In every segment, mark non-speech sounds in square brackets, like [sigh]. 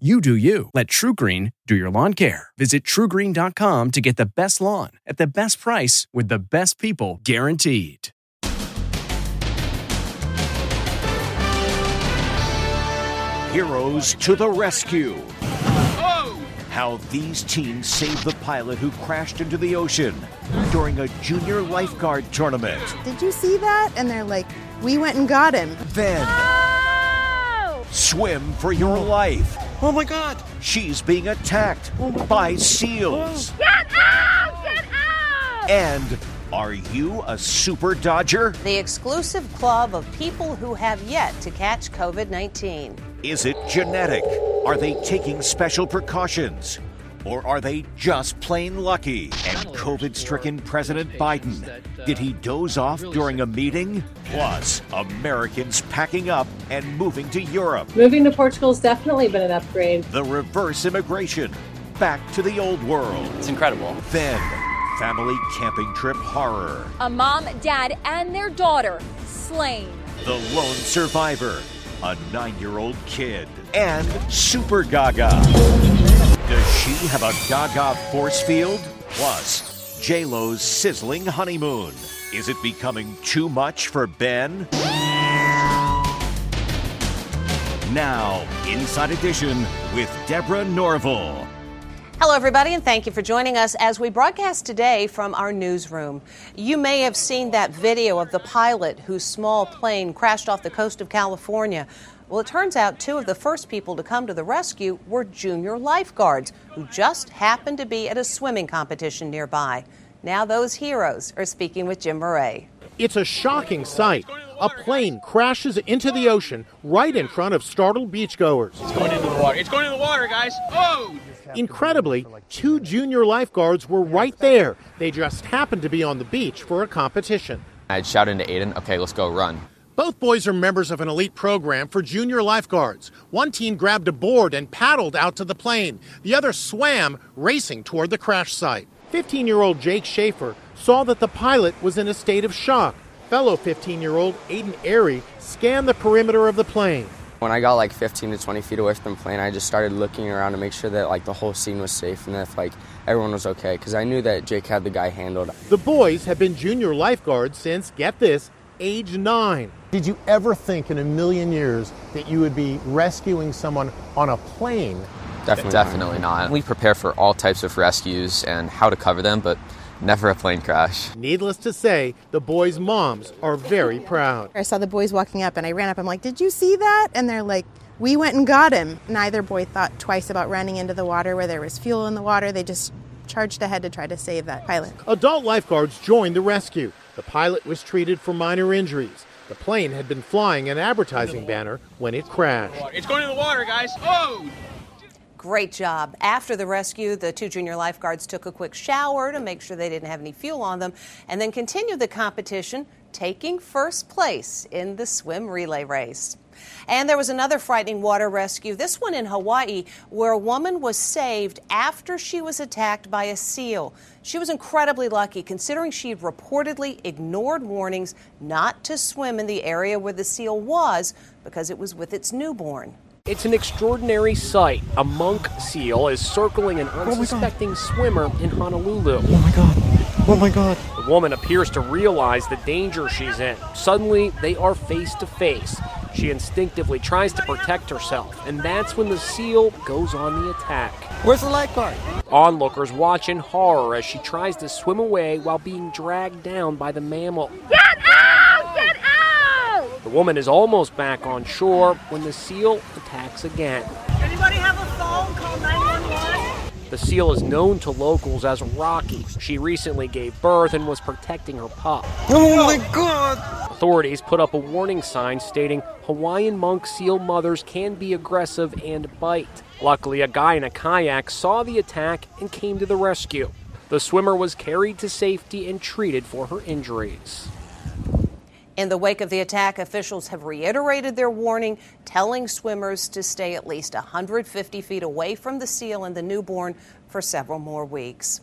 You do you. Let TruGreen do your lawn care. Visit trugreen.com to get the best lawn at the best price with the best people guaranteed. Heroes to the rescue. Oh! How these teams saved the pilot who crashed into the ocean during a junior lifeguard tournament. Did you see that? And they're like, we went and got him. Then, oh! swim for your life. Oh my god! She's being attacked oh by seals. Get out! Get out! And are you a super dodger? The exclusive club of people who have yet to catch COVID 19. Is it genetic? Are they taking special precautions? Or are they just plain lucky? And COVID stricken President Biden, did he doze off during a meeting? Plus, Americans packing up and moving to Europe. Moving to Portugal has definitely been an upgrade. The reverse immigration. Back to the old world. It's incredible. Then, family camping trip horror. A mom, dad, and their daughter slain. The lone survivor. A nine year old kid. And Super Gaga. Does she have a Gaga force field? Plus, J-Lo's sizzling honeymoon. Is it becoming too much for Ben? Now, Inside Edition with Deborah Norville. Hello, everybody, and thank you for joining us as we broadcast today from our newsroom. You may have seen that video of the pilot whose small plane crashed off the coast of California. Well, it turns out two of the first people to come to the rescue were junior lifeguards who just happened to be at a swimming competition nearby. Now, those heroes are speaking with Jim Moret. It's a shocking sight. A plane crashes into the ocean right in front of startled beachgoers. It's going into the water. It's going into the water, guys. Oh! Incredibly, two junior lifeguards were right there. They just happened to be on the beach for a competition. I'd shout into Aiden, okay, let's go run. Both boys are members of an elite program for junior lifeguards. One team grabbed a board and paddled out to the plane. The other swam, racing toward the crash site. 15 year old Jake Schaefer saw that the pilot was in a state of shock. Fellow 15 year old Aiden Airy scanned the perimeter of the plane. When I got like 15 to 20 feet away from the plane, I just started looking around to make sure that like the whole scene was safe and that like everyone was okay because I knew that Jake had the guy handled. The boys have been junior lifeguards since, get this, age nine. Did you ever think in a million years that you would be rescuing someone on a plane? Definitely, definitely not. We prepare for all types of rescues and how to cover them, but never a plane crash. Needless to say, the boys' moms are very proud. I saw the boys walking up and I ran up. I'm like, Did you see that? And they're like, We went and got him. Neither boy thought twice about running into the water where there was fuel in the water. They just charged ahead to try to save that pilot. Adult lifeguards joined the rescue. The pilot was treated for minor injuries. The plane had been flying an advertising banner when it crashed. It's going into the water, guys. Oh! Great job. After the rescue, the two junior lifeguards took a quick shower to make sure they didn't have any fuel on them and then continued the competition, taking first place in the swim relay race. And there was another frightening water rescue, this one in Hawaii, where a woman was saved after she was attacked by a seal. She was incredibly lucky considering she had reportedly ignored warnings not to swim in the area where the seal was because it was with its newborn. It's an extraordinary sight. A monk seal is circling an oh unsuspecting swimmer in Honolulu. Oh my god. Oh my god. The woman appears to realize the danger she's in. Suddenly, they are face to face. She instinctively tries to protect herself, and that's when the seal goes on the attack. Where's the lifeguard? Onlookers watch in horror as she tries to swim away while being dragged down by the mammal. Get out! Get out! The woman is almost back on shore when the seal attacks again. Anybody have a phone? Call 911. The seal is known to locals as Rocky. She recently gave birth and was protecting her pup. Oh my god! Authorities put up a warning sign stating Hawaiian monk seal mothers can be aggressive and bite. Luckily, a guy in a kayak saw the attack and came to the rescue. The swimmer was carried to safety and treated for her injuries. In the wake of the attack, officials have reiterated their warning, telling swimmers to stay at least 150 feet away from the seal and the newborn for several more weeks.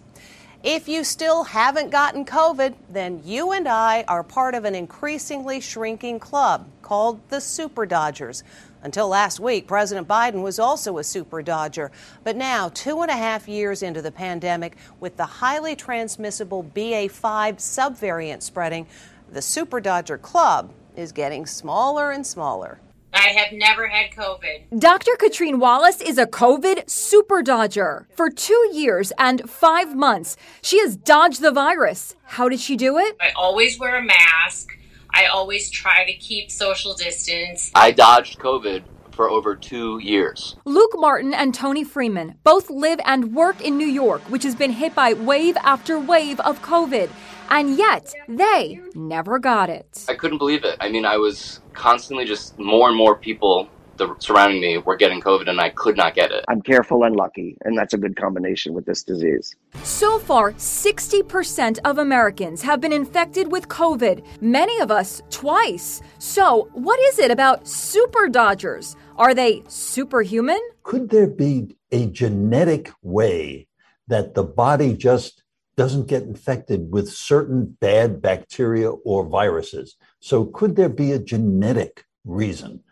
If you still haven't gotten COVID, then you and I are part of an increasingly shrinking club called the Super Dodgers. Until last week, President Biden was also a super dodger. But now, two and a half years into the pandemic, with the highly transmissible BA5 subvariant spreading, the Super Dodger Club is getting smaller and smaller. I have never had COVID. Dr. Katrine Wallace is a COVID super dodger. For two years and five months, she has dodged the virus. How did she do it? I always wear a mask. I always try to keep social distance. I dodged COVID for over two years. Luke Martin and Tony Freeman both live and work in New York, which has been hit by wave after wave of COVID. And yet, they never got it. I couldn't believe it. I mean, I was constantly just more and more people the, surrounding me were getting COVID and I could not get it. I'm careful and lucky, and that's a good combination with this disease. So far, 60% of Americans have been infected with COVID, many of us twice. So, what is it about super dodgers? Are they superhuman? Could there be a genetic way that the body just doesn't get infected with certain bad bacteria or viruses? So, could there be a genetic reason?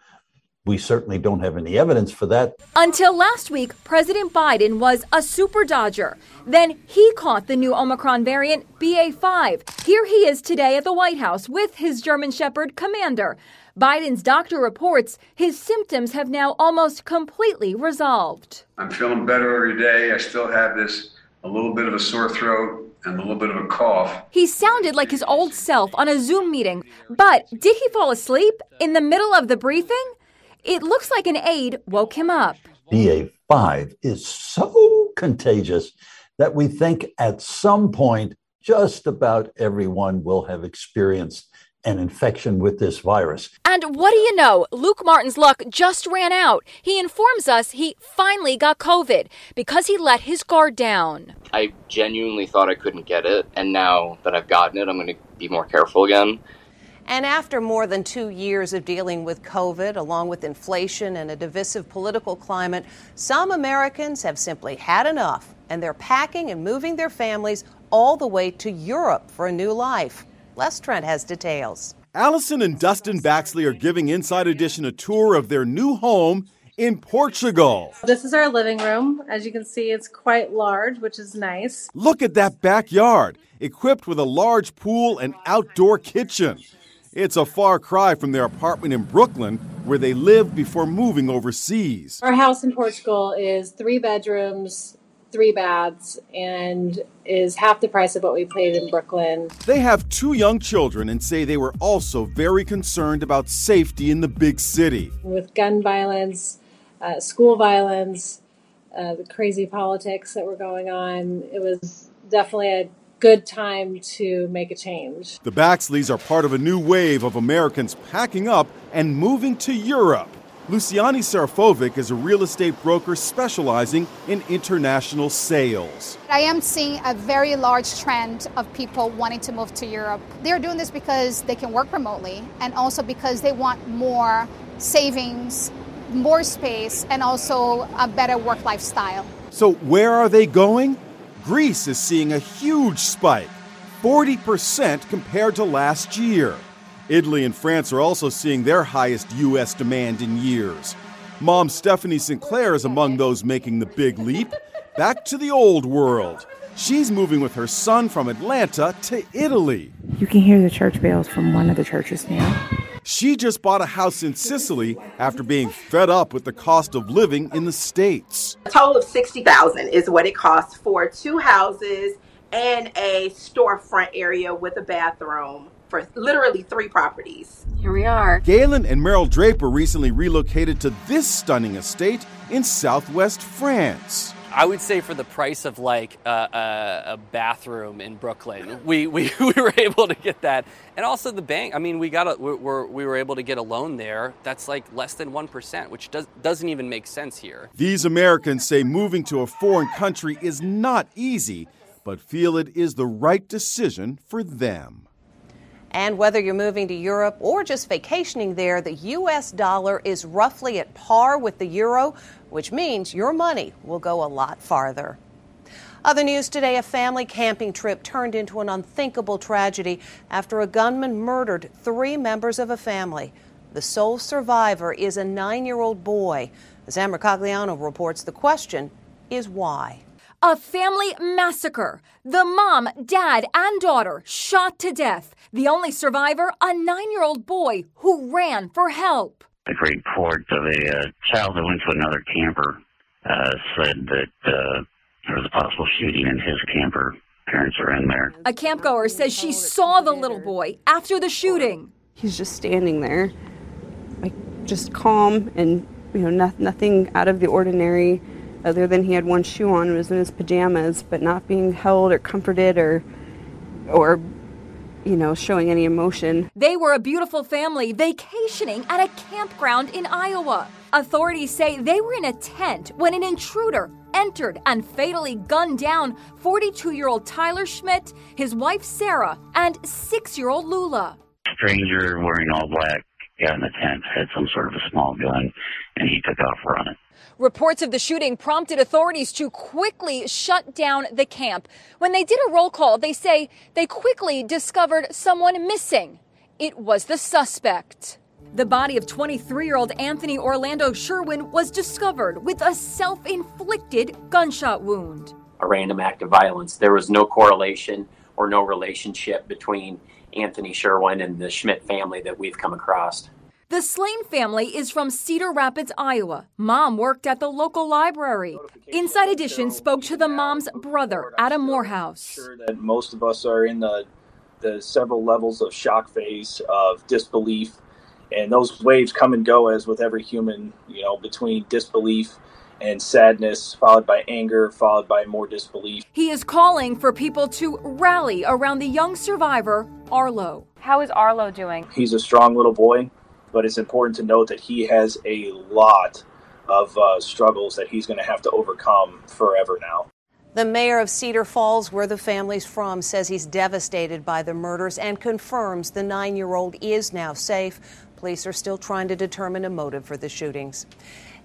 We certainly don't have any evidence for that. Until last week, President Biden was a super dodger. Then he caught the new Omicron variant, BA5. Here he is today at the White House with his German Shepherd commander. Biden's doctor reports his symptoms have now almost completely resolved. I'm feeling better every day. I still have this a little bit of a sore throat and a little bit of a cough. He sounded like his old self on a Zoom meeting, but did he fall asleep in the middle of the briefing? It looks like an aide woke him up. BA5 is so contagious that we think at some point just about everyone will have experienced an infection with this virus. And what do you know? Luke Martin's luck just ran out. He informs us he finally got COVID because he let his guard down. I genuinely thought I couldn't get it, and now that I've gotten it, I'm going to be more careful again. And after more than two years of dealing with COVID, along with inflation and a divisive political climate, some Americans have simply had enough and they're packing and moving their families all the way to Europe for a new life. Les Trent has details. Allison and Dustin Baxley are giving Inside Edition a tour of their new home in Portugal. This is our living room. As you can see, it's quite large, which is nice. Look at that backyard, equipped with a large pool and outdoor kitchen. It's a far cry from their apartment in Brooklyn, where they lived before moving overseas. Our house in Portugal is three bedrooms, three baths, and is half the price of what we paid in Brooklyn. They have two young children and say they were also very concerned about safety in the big city. With gun violence, uh, school violence, uh, the crazy politics that were going on, it was definitely a good time to make a change. The Baxleys are part of a new wave of Americans packing up and moving to Europe. Luciani Sarafovic is a real estate broker specializing in international sales. I am seeing a very large trend of people wanting to move to Europe. They're doing this because they can work remotely and also because they want more savings, more space, and also a better work lifestyle. So, where are they going? Greece is seeing a huge spike, 40% compared to last year. Italy and France are also seeing their highest U.S. demand in years. Mom Stephanie Sinclair is among those making the big leap back to the old world. She's moving with her son from Atlanta to Italy. You can hear the church bells from one of the churches now. She just bought a house in Sicily after being fed up with the cost of living in the States. A total of 60000 is what it costs for two houses and a storefront area with a bathroom for literally three properties. Here we are. Galen and Meryl Draper recently relocated to this stunning estate in southwest France. I would say for the price of like a, a, a bathroom in Brooklyn, we, we, [laughs] we were able to get that, and also the bank. I mean, we got a, we were we were able to get a loan there that's like less than one percent, which does doesn't even make sense here. These Americans say moving to a foreign country is not easy, but feel it is the right decision for them. And whether you're moving to Europe or just vacationing there, the U.S. dollar is roughly at par with the euro, which means your money will go a lot farther. Other news today a family camping trip turned into an unthinkable tragedy after a gunman murdered three members of a family. The sole survivor is a nine year old boy. As Amber Cagliano reports, the question is why? A family massacre. The mom, dad, and daughter shot to death. The only survivor, a nine year old boy who ran for help. A great report of a uh, child that went to another camper uh, said that uh, there was a possible shooting in his camper. Parents are in there. A campgoer says she saw the little boy after the shooting. He's just standing there, like just calm and you know no, nothing out of the ordinary, other than he had one shoe on and was in his pajamas, but not being held or comforted or or you know, showing any emotion. They were a beautiful family vacationing at a campground in Iowa. Authorities say they were in a tent when an intruder entered and fatally gunned down 42 year old Tyler Schmidt, his wife Sarah, and six year old Lula. Stranger wearing all black got in the tent, had some sort of a small gun, and he took off running. Reports of the shooting prompted authorities to quickly shut down the camp. When they did a roll call, they say they quickly discovered someone missing. It was the suspect. The body of 23 year old Anthony Orlando Sherwin was discovered with a self inflicted gunshot wound. A random act of violence. There was no correlation or no relationship between Anthony Sherwin and the Schmidt family that we've come across. The Slane family is from Cedar Rapids, Iowa. Mom worked at the local library. Inside Edition spoke to the mom's brother, Adam Morehouse. Sure that most of us are in the the several levels of shock phase of disbelief, and those waves come and go as with every human. You know, between disbelief and sadness, followed by anger, followed by more disbelief. He is calling for people to rally around the young survivor, Arlo. How is Arlo doing? He's a strong little boy but it's important to note that he has a lot of uh, struggles that he's going to have to overcome forever now. The mayor of Cedar Falls, where the family's from, says he's devastated by the murders and confirms the nine year old is now safe. Police are still trying to determine a motive for the shootings.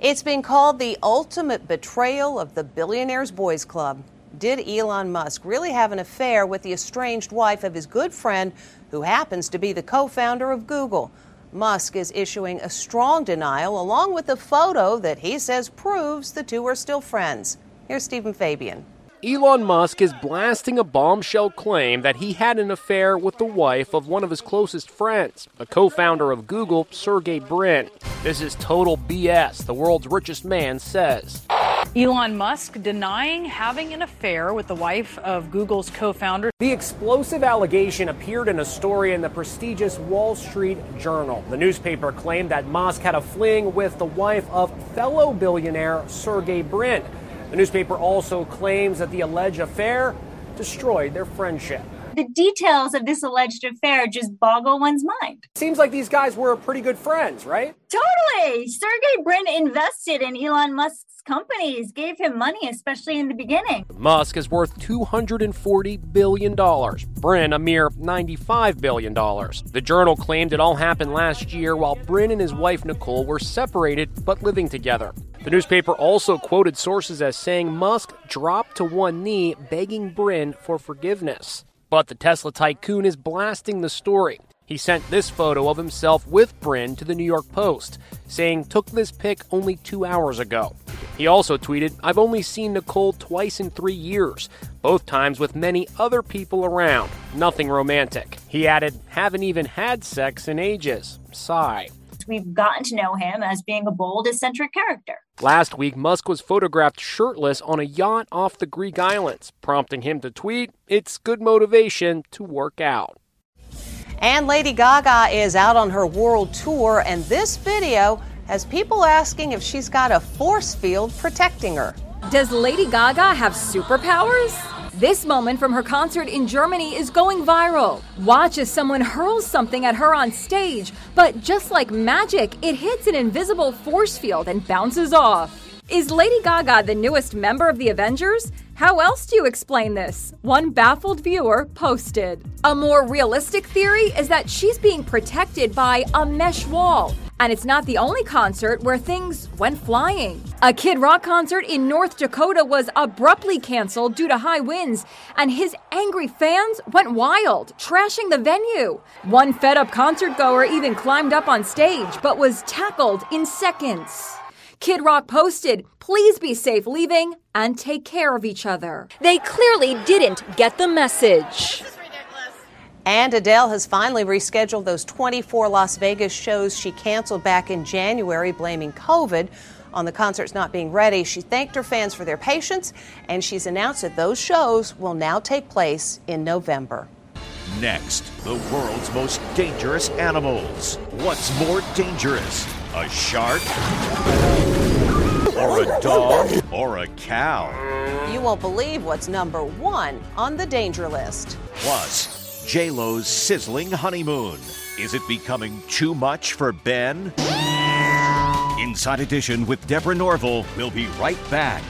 It's been called the ultimate betrayal of the Billionaires Boys Club. Did Elon Musk really have an affair with the estranged wife of his good friend, who happens to be the co founder of Google? Musk is issuing a strong denial along with a photo that he says proves the two are still friends. Here's Stephen Fabian. Elon Musk is blasting a bombshell claim that he had an affair with the wife of one of his closest friends, a co founder of Google, Sergey Brin. This is total BS, the world's richest man says. Elon Musk denying having an affair with the wife of Google's co founder. The explosive allegation appeared in a story in the prestigious Wall Street Journal. The newspaper claimed that Musk had a fling with the wife of fellow billionaire Sergey Brin. The newspaper also claims that the alleged affair destroyed their friendship. The details of this alleged affair just boggle one's mind. Seems like these guys were pretty good friends, right? Totally. Sergey Brin invested in Elon Musk's companies, gave him money, especially in the beginning. Musk is worth $240 billion. Brin a mere $95 billion. The journal claimed it all happened last year while Brin and his wife Nicole were separated but living together. The newspaper also quoted sources as saying Musk dropped to one knee begging Brin for forgiveness. But the Tesla tycoon is blasting the story. He sent this photo of himself with Brin to the New York Post, saying, Took this pic only two hours ago. He also tweeted, I've only seen Nicole twice in three years, both times with many other people around. Nothing romantic. He added, Haven't even had sex in ages. Sigh. We've gotten to know him as being a bold, eccentric character. Last week, Musk was photographed shirtless on a yacht off the Greek islands, prompting him to tweet, It's good motivation to work out. And Lady Gaga is out on her world tour, and this video has people asking if she's got a force field protecting her. Does Lady Gaga have superpowers? This moment from her concert in Germany is going viral. Watch as someone hurls something at her on stage, but just like magic, it hits an invisible force field and bounces off. Is Lady Gaga the newest member of the Avengers? How else do you explain this? One baffled viewer posted. A more realistic theory is that she's being protected by a mesh wall. And it's not the only concert where things went flying. A Kid Rock concert in North Dakota was abruptly canceled due to high winds, and his angry fans went wild, trashing the venue. One fed up concert goer even climbed up on stage, but was tackled in seconds. Kid Rock posted, please be safe leaving and take care of each other. They clearly didn't get the message. And Adele has finally rescheduled those 24 Las Vegas shows she canceled back in January, blaming COVID on the concerts not being ready. She thanked her fans for their patience, and she's announced that those shows will now take place in November. Next, the world's most dangerous animals. What's more dangerous, a shark? Or a dog? Or a cow? You won't believe what's number one on the danger list. Plus, J-Lo's sizzling honeymoon. Is it becoming too much for Ben? Inside Edition with Deborah Norville. We'll be right back.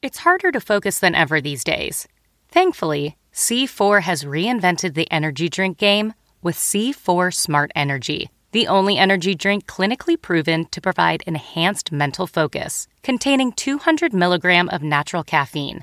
It's harder to focus than ever these days. Thankfully, C4 has reinvented the energy drink game with C4 Smart Energy, the only energy drink clinically proven to provide enhanced mental focus, containing 200 milligram of natural caffeine,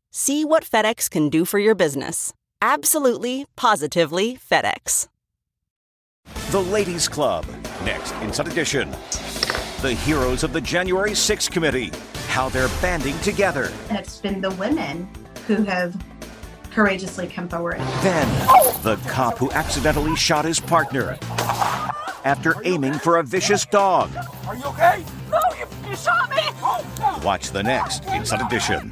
See what FedEx can do for your business. Absolutely, positively FedEx. The Ladies Club. Next, Inside Edition. The heroes of the January 6th Committee. How they're banding together. And it's been the women who have courageously come forward. Then, the cop who accidentally shot his partner after aiming for a vicious dog. Are you okay? No, you, you shot me! Watch the next Inside Edition.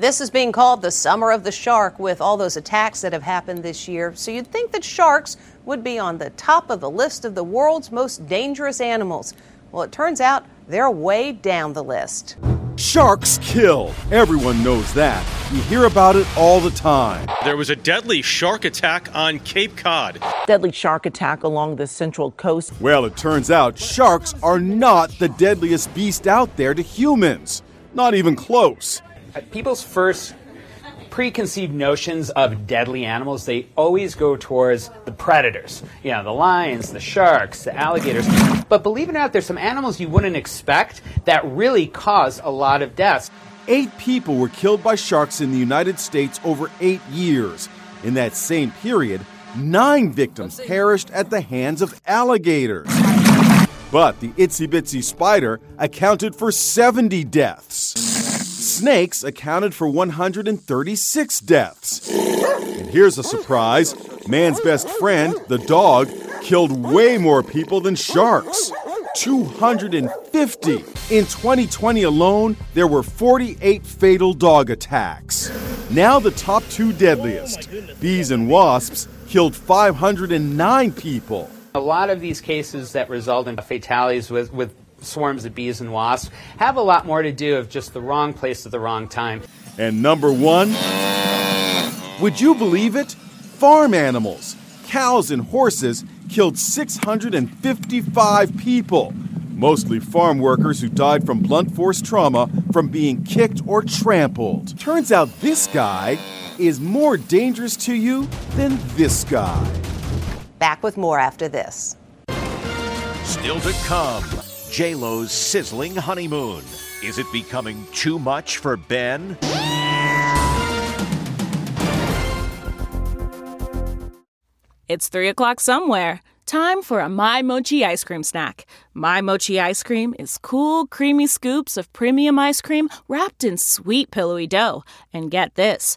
This is being called the summer of the shark with all those attacks that have happened this year. So you'd think that sharks would be on the top of the list of the world's most dangerous animals. Well, it turns out they're way down the list. Sharks kill. Everyone knows that. You hear about it all the time. There was a deadly shark attack on Cape Cod. Deadly shark attack along the central coast. Well, it turns out sharks are not the deadliest beast out there to humans. Not even close. People's first preconceived notions of deadly animals, they always go towards the predators. You know, the lions, the sharks, the alligators. But believe it or not, there's some animals you wouldn't expect that really cause a lot of deaths. Eight people were killed by sharks in the United States over eight years. In that same period, nine victims perished at the hands of alligators. But the itsy bitsy spider accounted for 70 deaths. Snakes accounted for 136 deaths. And here's a surprise man's best friend, the dog, killed way more people than sharks. 250. In 2020 alone, there were 48 fatal dog attacks. Now, the top two deadliest bees and wasps killed 509 people. A lot of these cases that result in fatalities with, with swarms of bees and wasps have a lot more to do with just the wrong place at the wrong time. And number one, would you believe it? Farm animals, cows and horses killed 655 people. mostly farm workers who died from blunt force trauma from being kicked or trampled. Turns out this guy is more dangerous to you than this guy. Back with more after this. Still to come, J-Lo's sizzling honeymoon. Is it becoming too much for Ben? It's 3 o'clock somewhere. Time for a My Mochi ice cream snack. My Mochi ice cream is cool, creamy scoops of premium ice cream wrapped in sweet, pillowy dough. And get this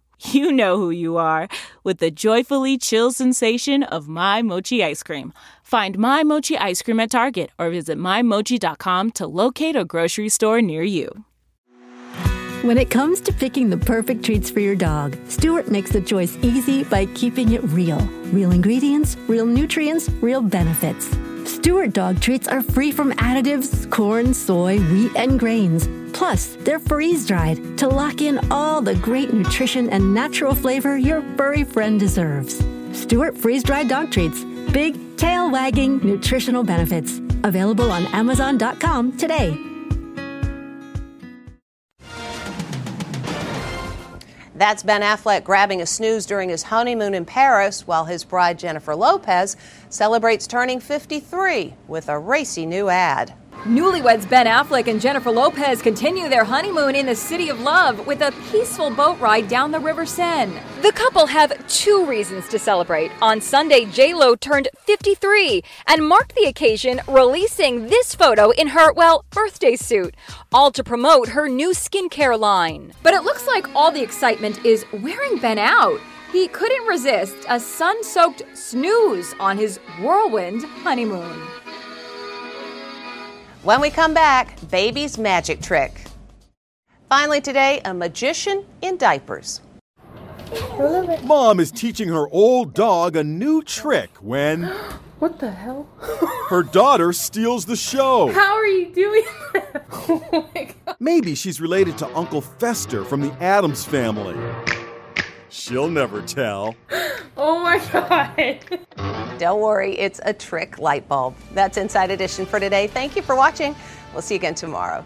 you know who you are with the joyfully chill sensation of My Mochi ice cream. Find My Mochi ice cream at Target or visit MyMochi.com to locate a grocery store near you. When it comes to picking the perfect treats for your dog, Stewart makes the choice easy by keeping it real. Real ingredients, real nutrients, real benefits. Stewart dog treats are free from additives, corn, soy, wheat, and grains. Plus, they're freeze dried to lock in all the great nutrition and natural flavor your furry friend deserves. Stewart freeze dried dog treats. Big, tail wagging nutritional benefits. Available on Amazon.com today. That's Ben Affleck grabbing a snooze during his honeymoon in Paris while his bride Jennifer Lopez celebrates turning 53 with a racy new ad. Newlyweds Ben Affleck and Jennifer Lopez continue their honeymoon in the City of Love with a peaceful boat ride down the River Seine. The couple have two reasons to celebrate. On Sunday, J-Lo turned 53 and marked the occasion releasing this photo in her, well, birthday suit, all to promote her new skincare line. But it looks like all the excitement is wearing Ben out. He couldn't resist a sun soaked snooze on his whirlwind honeymoon. When we come back, baby's magic trick. Finally, today, a magician in diapers. Mom is teaching her old dog a new trick when [gasps] What the hell? [laughs] her daughter steals the show. How are you doing that? [laughs] Oh my god. Maybe she's related to Uncle Fester from the Addams family. She'll never tell. [gasps] Oh my god. [laughs] Don't worry, it's a trick light bulb. That's Inside Edition for today. Thank you for watching. We'll see you again tomorrow.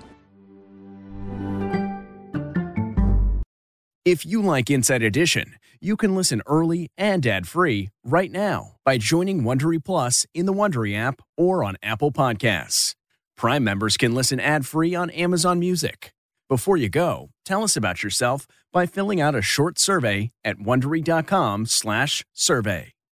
If you like Inside Edition, you can listen early and ad-free right now by joining Wondery Plus in the Wondery app or on Apple Podcasts. Prime members can listen ad-free on Amazon Music. Before you go, tell us about yourself by filling out a short survey at wondery.com/survey.